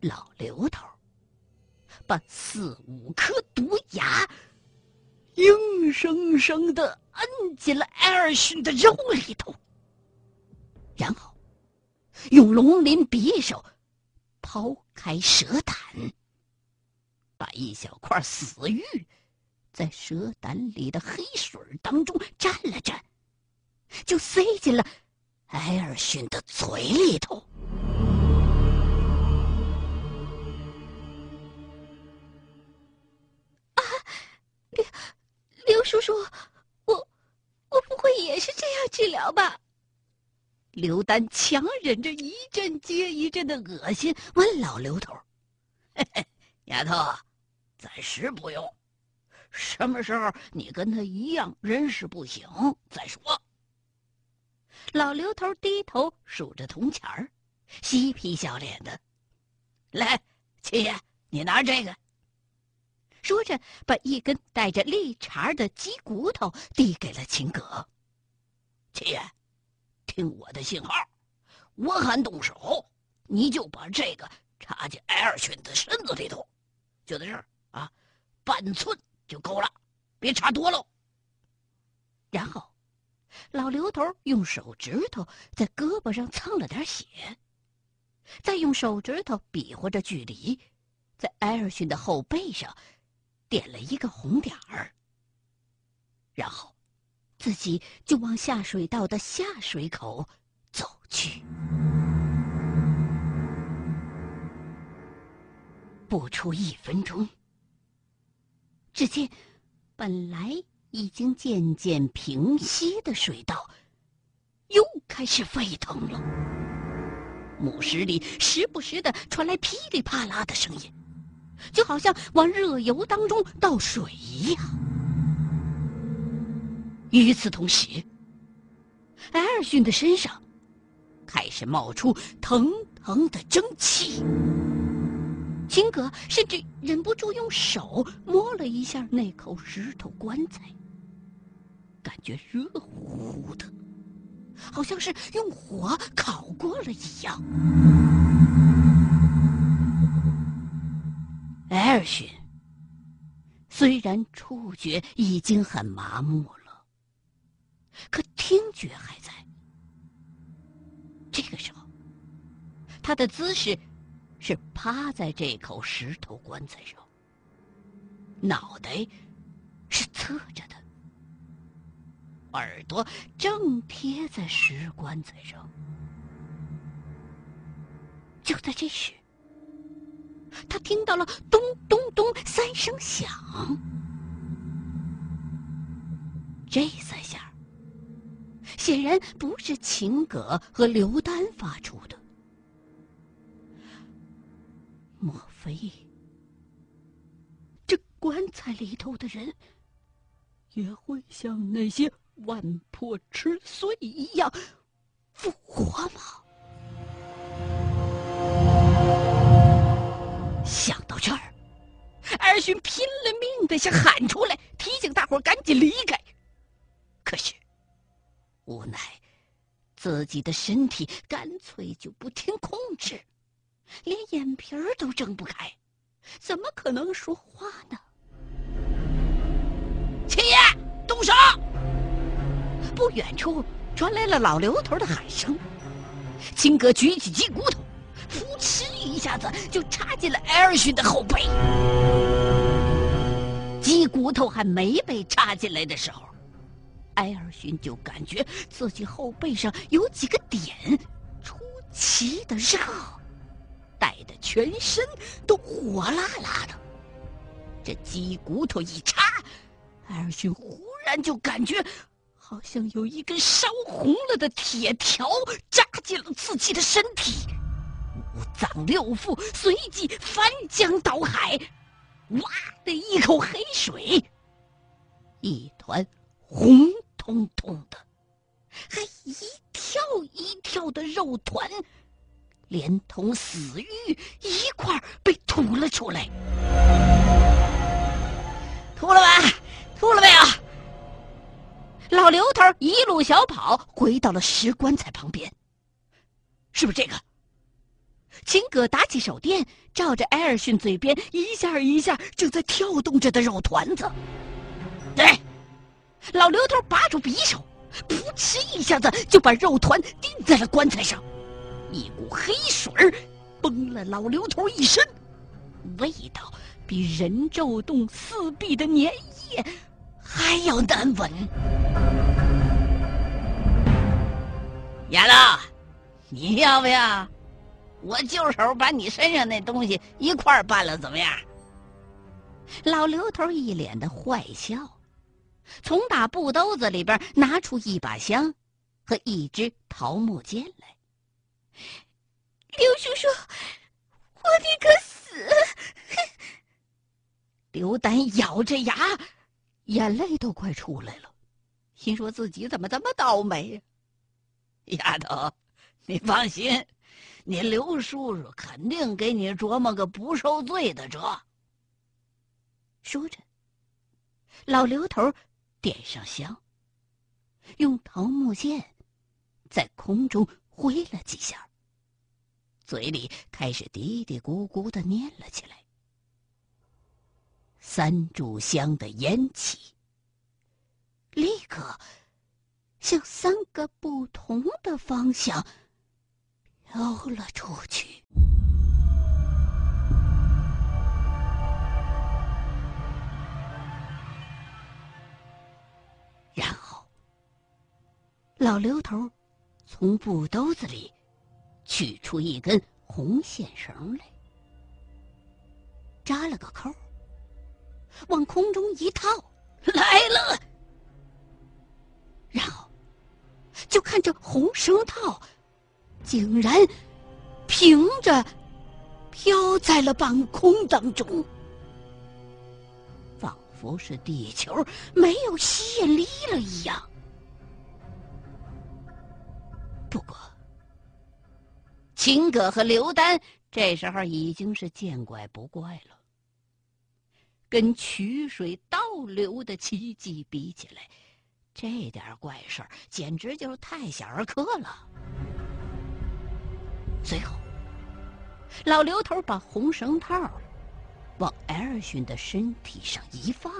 老刘头把四五颗毒牙硬生生的摁进了艾尔逊的肉里头，然后用龙鳞匕首剖开蛇胆，把一小块死玉在蛇胆里的黑水当中蘸了蘸，就塞进了艾尔逊的嘴里头。刘叔叔，我我不会也是这样治疗吧？刘丹强忍着一阵接一阵的恶心，问老刘头：“嘿嘿，丫头，暂时不用，什么时候你跟他一样人事不省再说。”老刘头低头数着铜钱儿，嬉皮笑脸的：“来，七爷，你拿这个。”说着，把一根带着利茬的鸡骨头递给了秦葛。七爷，听我的信号，我喊动手，你就把这个插进艾尔逊的身子里头，就在这儿啊，半寸就够了，别插多喽。然后，老刘头用手指头在胳膊上蹭了点血，再用手指头比划着距离，在艾尔逊的后背上。点了一个红点儿，然后自己就往下水道的下水口走去。不出一分钟，只见本来已经渐渐平息的水道又开始沸腾了，墓室里时不时的传来噼里啪啦的声音。就好像往热油当中倒水一样。与此同时，艾尔逊的身上开始冒出腾腾的蒸汽。秦格甚至忍不住用手摸了一下那口石头棺材，感觉热乎乎的，好像是用火烤过了一样。艾尔逊虽然触觉已经很麻木了，可听觉还在。这个时候，他的姿势是趴在这口石头棺材上，脑袋是侧着的，耳朵正贴在石棺材上。就在这时，他听到了咚咚咚三声响，这三下显然不是秦葛和刘丹发出的。莫非这棺材里头的人也会像那些万破吃碎一样复活吗？想到这儿，艾尔逊拼了命的想喊出来，提醒大伙赶紧离开。可是，无奈自己的身体干脆就不听控制，连眼皮儿都睁不开，怎么可能说话呢？七爷，动手！不远处传来了老刘头的喊声。金哥举起鸡骨头。噗嗤一下子就插进了艾尔逊的后背，鸡骨头还没被插进来的时候，艾尔逊就感觉自己后背上有几个点出奇的热，带的全身都火辣辣的。这鸡骨头一插，艾尔逊忽然就感觉好像有一根烧红了的铁条扎进了自己的身体。五脏六腑随即翻江倒海，哇的一口黑水，一团红彤彤的，还一跳一跳的肉团，连同死玉一块被吐了出来。吐了吧？吐了没有？老刘头一路小跑回到了石棺材旁边，是不是这个？秦葛打起手电，照着艾尔逊嘴边一下一下正在跳动着的肉团子。对，老刘头拔出匕首，噗嗤一下子就把肉团钉在了棺材上，一股黑水崩了老刘头一身，味道比人肉洞四壁的粘液还要难闻。丫头，你要不要？我就手把你身上那东西一块儿办了，怎么样？老刘头一脸的坏笑，从打布兜子里边拿出一把香和一支桃木剑来。刘叔叔，我宁可死！刘丹咬着牙，眼泪都快出来了，心说自己怎么这么倒霉呀？丫头，你放心。你刘叔叔肯定给你琢磨个不受罪的辙。说着，老刘头点上香，用桃木剑在空中挥了几下，嘴里开始嘀嘀咕咕的念了起来。三炷香的烟气立刻向三个不同的方向。飘了出去，然后老刘头从布兜子里取出一根红线绳来，扎了个扣，往空中一套，来了，然后就看这红绳套。竟然平着飘在了半空当中，仿佛是地球没有吸引力了一样。不过，秦葛和刘丹这时候已经是见怪不怪了，跟曲水倒流的奇迹比起来，这点怪事儿简直就是太小儿科了。最后，老刘头把红绳套往艾尔逊的身体上一放，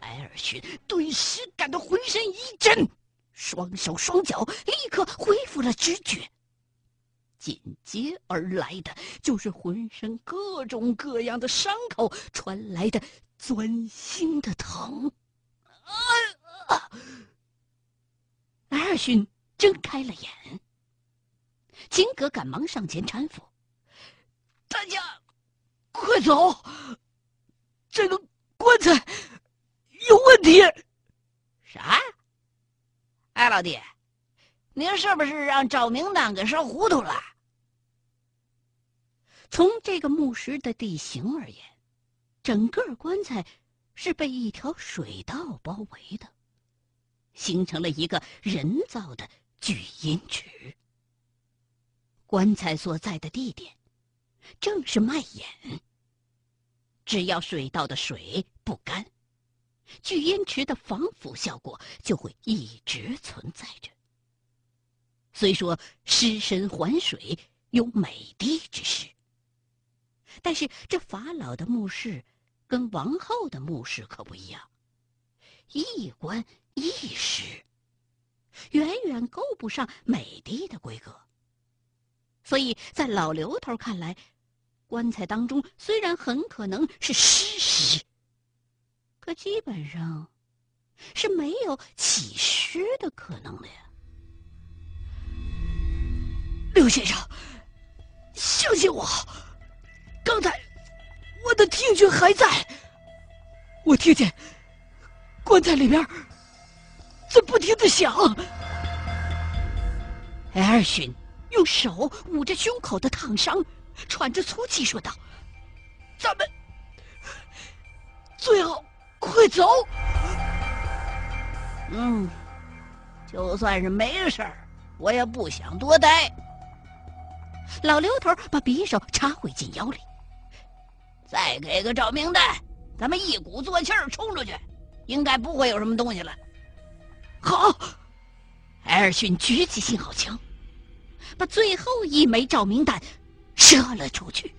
艾尔逊顿时感到浑身一震，双手双脚立刻恢复了知觉。紧接而来的就是浑身各种各样的伤口传来的钻心的疼。啊！艾尔逊睁开了眼。金戈赶忙上前搀扶，大家快走，这个棺材有问题。啥？哎，老弟，您是不是让赵明弹给烧糊涂了？从这个墓室的地形而言，整个棺材是被一条水道包围的，形成了一个人造的聚阴池。棺材所在的地点，正是脉眼。只要水道的水不干，聚烟池的防腐效果就会一直存在着。虽说尸身还水有美的之势，但是这法老的墓室跟王后的墓室可不一样，一棺一尸，远远够不上美的的规格。所以在老刘头看来，棺材当中虽然很可能是尸尸，可基本上是没有起尸的可能的呀。刘先生，相信我，刚才我的听觉还在，我听见棺材里边在不停的响。艾尔逊。用手捂着胸口的烫伤，喘着粗气说道：“咱们最好快走。”嗯，就算是没事儿，我也不想多待。老刘头把匕首插回进腰里，再给个照明弹，咱们一鼓作气儿冲出去，应该不会有什么东西了。好，艾尔逊举起信号枪。把最后一枚照明弹射了出去。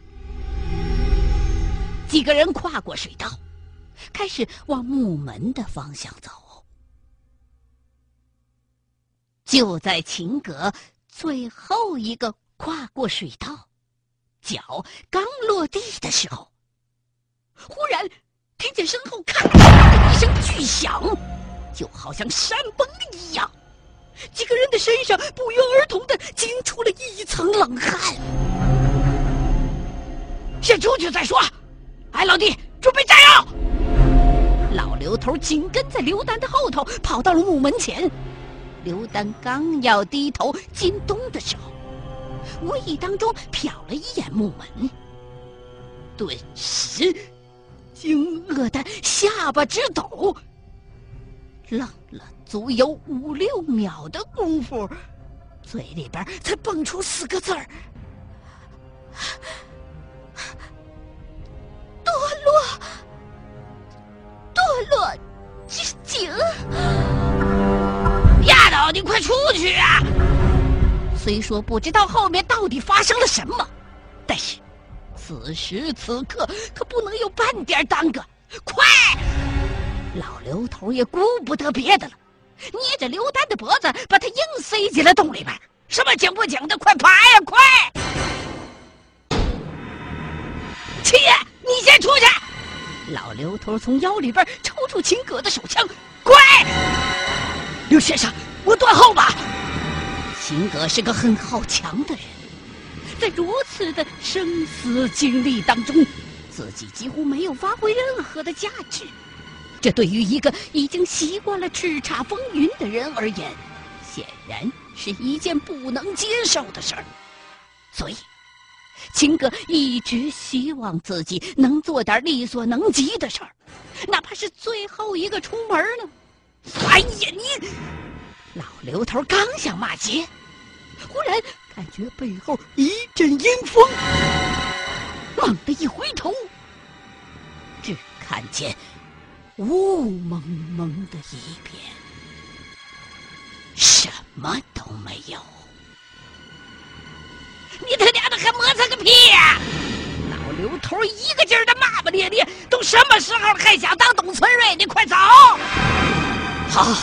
几个人跨过水道，开始往木门的方向走。就在秦格最后一个跨过水道，脚刚落地的时候，忽然听见身后“咔”的一声巨响，就好像山崩一样，几个人的身上不约而同的惊出了一层冷汗。先出去再说。哎，老弟，准备炸药！老刘头紧跟在刘丹的后头，跑到了木门前。刘丹刚要低头进洞的时候，无意当中瞟了一眼木门，顿时惊愕的下巴直抖，愣了足有五六秒的功夫，嘴里边才蹦出四个字儿：“堕落，堕落之井。”你快出去啊！虽说不知道后面到底发生了什么，但是此时此刻可不能有半点耽搁。快！老刘头也顾不得别的了，捏着刘丹的脖子，把他硬塞进了洞里边。什么警不警的，快爬呀！快！七爷，你先出去。老刘头从腰里边抽出秦葛的手枪，快！刘先生。我断后吧。秦葛是个很好强的人，在如此的生死经历当中，自己几乎没有发挥任何的价值。这对于一个已经习惯了叱咤风云的人而言，显然是一件不能接受的事儿。所以，秦哥一直希望自己能做点力所能及的事儿，哪怕是最后一个出门呢。哎呀，你！老刘头刚想骂街，忽然感觉背后一阵阴风，猛地一回头，只看见雾蒙蒙的一片，什么都没有。你他娘的还磨蹭个屁呀！老刘头一个劲儿的骂骂咧咧，都什么时候了还想当董存瑞？你快走！好。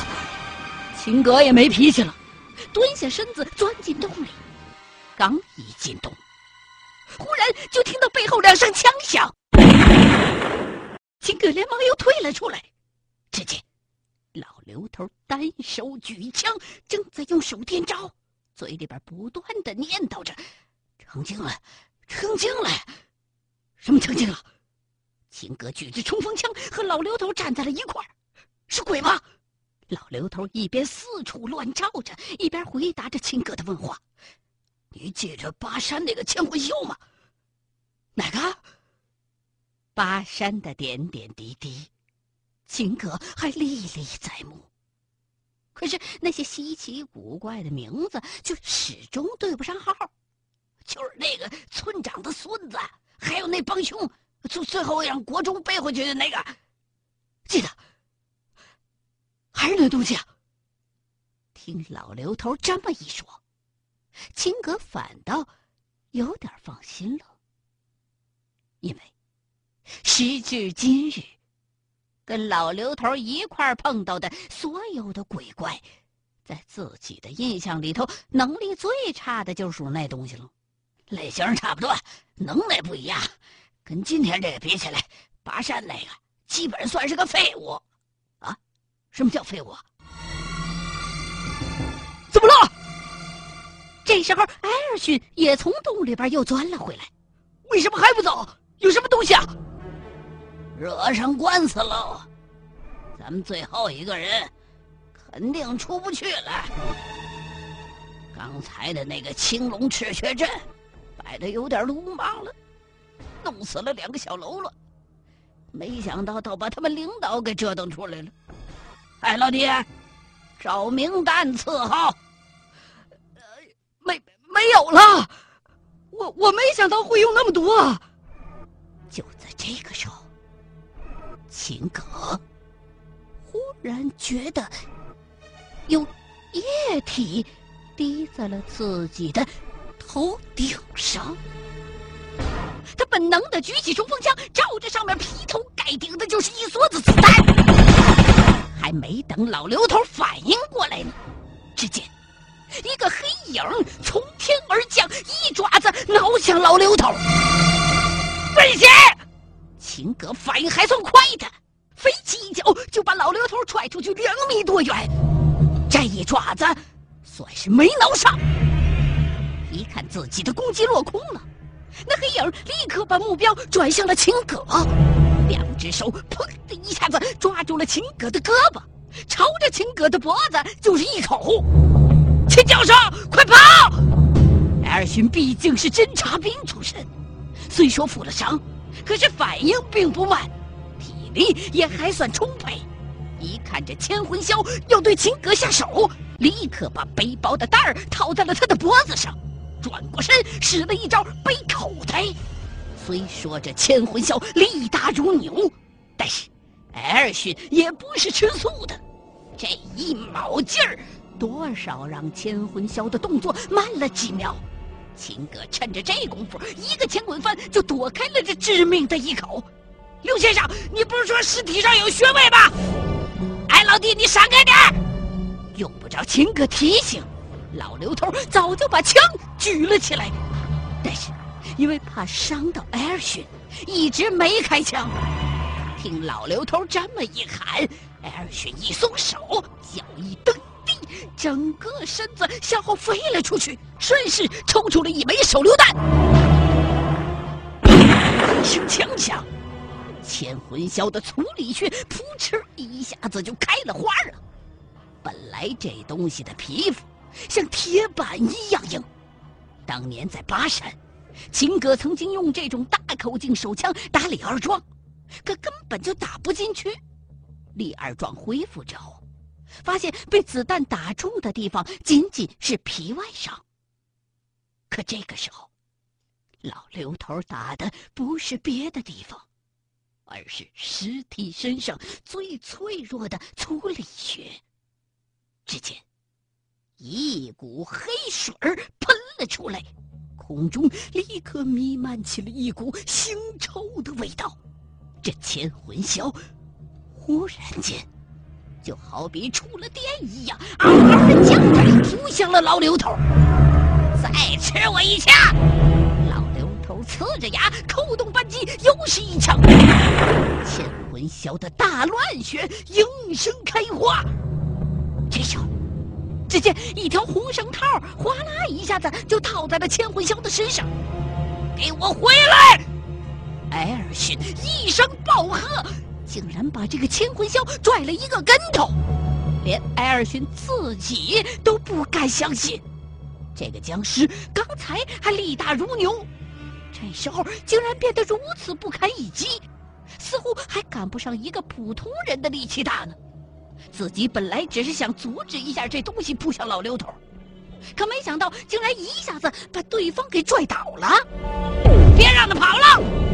秦格也没脾气了，蹲下身子钻进洞里。刚一进洞，忽然就听到背后两声枪响。又退了出来。只见老刘头单手举枪，正在用手电照，嘴里边不断的念叨着：“成精了，成精了！”什么成精了？秦哥举着冲锋枪和老刘头站在了一块儿，是鬼吗？老刘头一边四处乱照着，一边回答着秦哥的问话：“你记着巴山那个千魂秀吗？”“哪个？”巴山的点点滴滴，秦格还历历在目。可是那些稀奇古怪的名字却始终对不上号。就是那个村长的孙子，还有那帮凶，最最后让国忠背回去的那个，记得。还是那东西啊！听老刘头这么一说，秦葛反倒有点放心了。因为时至今日，跟老刘头一块碰到的所有的鬼怪，在自己的印象里头，能力最差的就属那东西了。类型差不多，能耐不一样。跟今天这个比起来，拔山那个基本算是个废物。啊什么叫废物？怎么了？这时候，艾尔逊也从洞里边又钻了回来。为什么还不走？有什么东西啊？惹上官司喽！咱们最后一个人肯定出不去了。刚才的那个青龙赤血阵摆的有点鲁莽了，弄死了两个小喽啰，没想到倒把他们领导给折腾出来了。哎，老弟，找明弹伺候。没没有了，我我没想到会用那么多。就在这个时候，秦格忽然觉得有液体滴在了自己的头顶上。他本能的举起冲锋枪，照着上面劈头盖顶的就是一梭子子弹。还没等老刘头反应过来呢，只见一个黑影从天而降，一爪子挠向老刘头。危险！秦哥反应还算快的，飞起一脚就把老刘头踹出去两米多远。这一爪子算是没挠上。一看自己的攻击落空了。那黑影立刻把目标转向了秦葛，两只手砰的一下子抓住了秦葛的胳膊，朝着秦葛的脖子就是一口。秦教授，快跑！艾尔逊毕竟是侦察兵出身，虽说负了伤，可是反应并不慢，体力也还算充沛。一看这千魂霄要对秦葛下手，立刻把背包的带儿套在了他的脖子上。转过身，使了一招背口袋。虽说这千魂霄力大如牛，但是艾尔逊也不是吃素的。这一卯劲儿，多少让千魂霄的动作慢了几秒。秦哥趁着这功夫，一个前滚翻就躲开了这致命的一口。刘先生，你不是说尸体上有穴位吗？哎，老弟，你闪开点用不着秦哥提醒。老刘头早就把枪举了起来，但是因为怕伤到艾尔逊，一直没开枪。听老刘头这么一喊，艾尔逊一松手，脚一蹬，整个身子向后飞了出去，顺势抽出了一枚手榴弹。一声枪响，千魂霄的粗里穴扑哧一下子就开了花了。本来这东西的皮肤。像铁板一样硬。当年在巴山，秦哥曾经用这种大口径手枪打李二壮，可根本就打不进去。李二壮恢复之后，发现被子弹打中的地方仅仅是皮外伤。可这个时候，老刘头打的不是别的地方，而是尸体身上最脆弱的粗里穴。只见。一股黑水喷了出来，空中立刻弥漫起了一股腥臭的味道。这千魂霄忽然间就好比触了电一样，嗷嗷的叫着扑向了老刘头。再吃我一枪！老刘头呲着牙，扣动扳机，又是一枪。千魂霄的大乱血应声开花。这时候。只见一条红绳套哗啦一下子就套在了千魂霄的身上，给我回来！艾尔逊一声暴喝，竟然把这个千魂霄拽了一个跟头，连艾尔逊自己都不敢相信，这个僵尸刚才还力大如牛，这时候竟然变得如此不堪一击，似乎还赶不上一个普通人的力气大呢。自己本来只是想阻止一下这东西扑向老刘头，可没想到竟然一下子把对方给拽倒了。别让他跑了！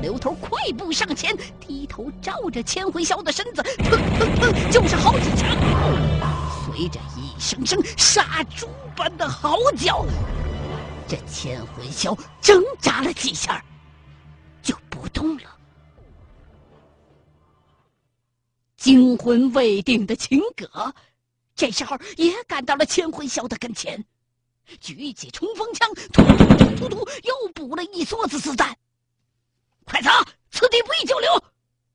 刘头快步上前，低头照着千魂霄的身子，砰砰砰就是好几枪。随着一声声杀猪般的嚎叫，这千魂霄挣扎了几下，就不动了。惊魂未定的秦葛，这时候也赶到了千魂霄的跟前，举起冲锋枪，突突突突突，又补了一梭子子弹。快走，此地不宜久留！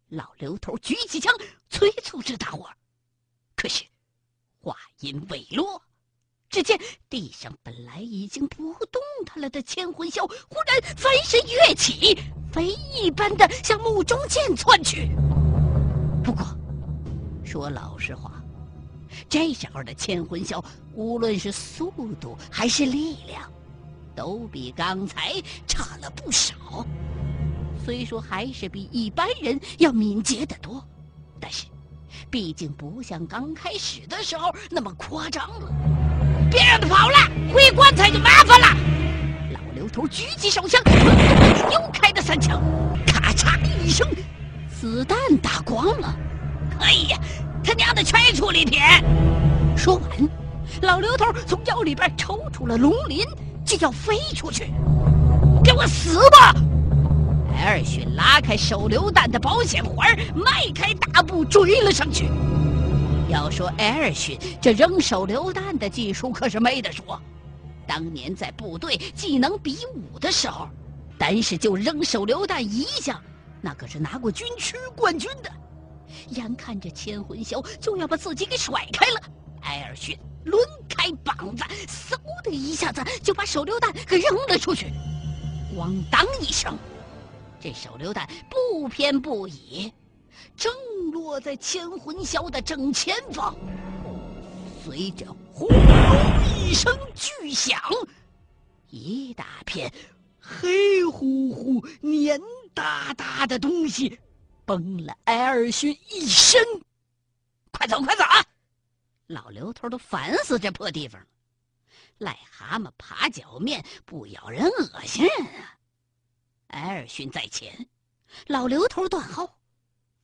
老刘头举起枪，催促着大伙。可是话音未落，只见地上本来已经不动弹了的千魂霄，忽然翻身跃起，飞一般的向墓中剑窜去。不过。说老实话，这时候的千魂霄，无论是速度还是力量，都比刚才差了不少。虽说还是比一般人要敏捷得多，但是，毕竟不像刚开始的时候那么夸张了。别让他跑了，回棺材就麻烦了。老刘头举起手枪，又开了三枪，咔嚓一声，子弹打光了。哎呀，他娘的全处理品！说完，老刘头从腰里边抽出了龙鳞，就要飞出去。给我死吧！艾尔逊拉开手榴弹的保险环，迈开大步追了上去。要说艾尔逊这扔手榴弹的技术可是没得说，当年在部队技能比武的时候，单是就扔手榴弹一下，那可是拿过军区冠军的。眼看着千魂霄就要把自己给甩开了，艾尔逊抡开膀子，嗖的一下子就把手榴弹给扔了出去。咣当一声，这手榴弹不偏不倚，正落在千魂霄的正前方。随着轰隆一声巨响，一大片黑乎乎、黏哒哒的东西。崩了埃尔逊一身！快走快走啊！老刘头都烦死这破地方了。癞蛤蟆爬脚面不咬人恶心人啊！埃尔逊在前，老刘头断后，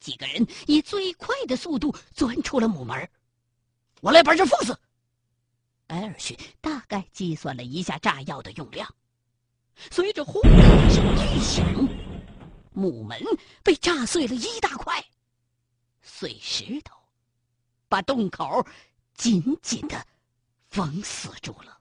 几个人以最快的速度钻出了木门。我来把这封死。埃尔逊大概计算了一下炸药的用量，随着轰的一声巨响。木门被炸碎了一大块，碎石头把洞口紧紧的封死住了。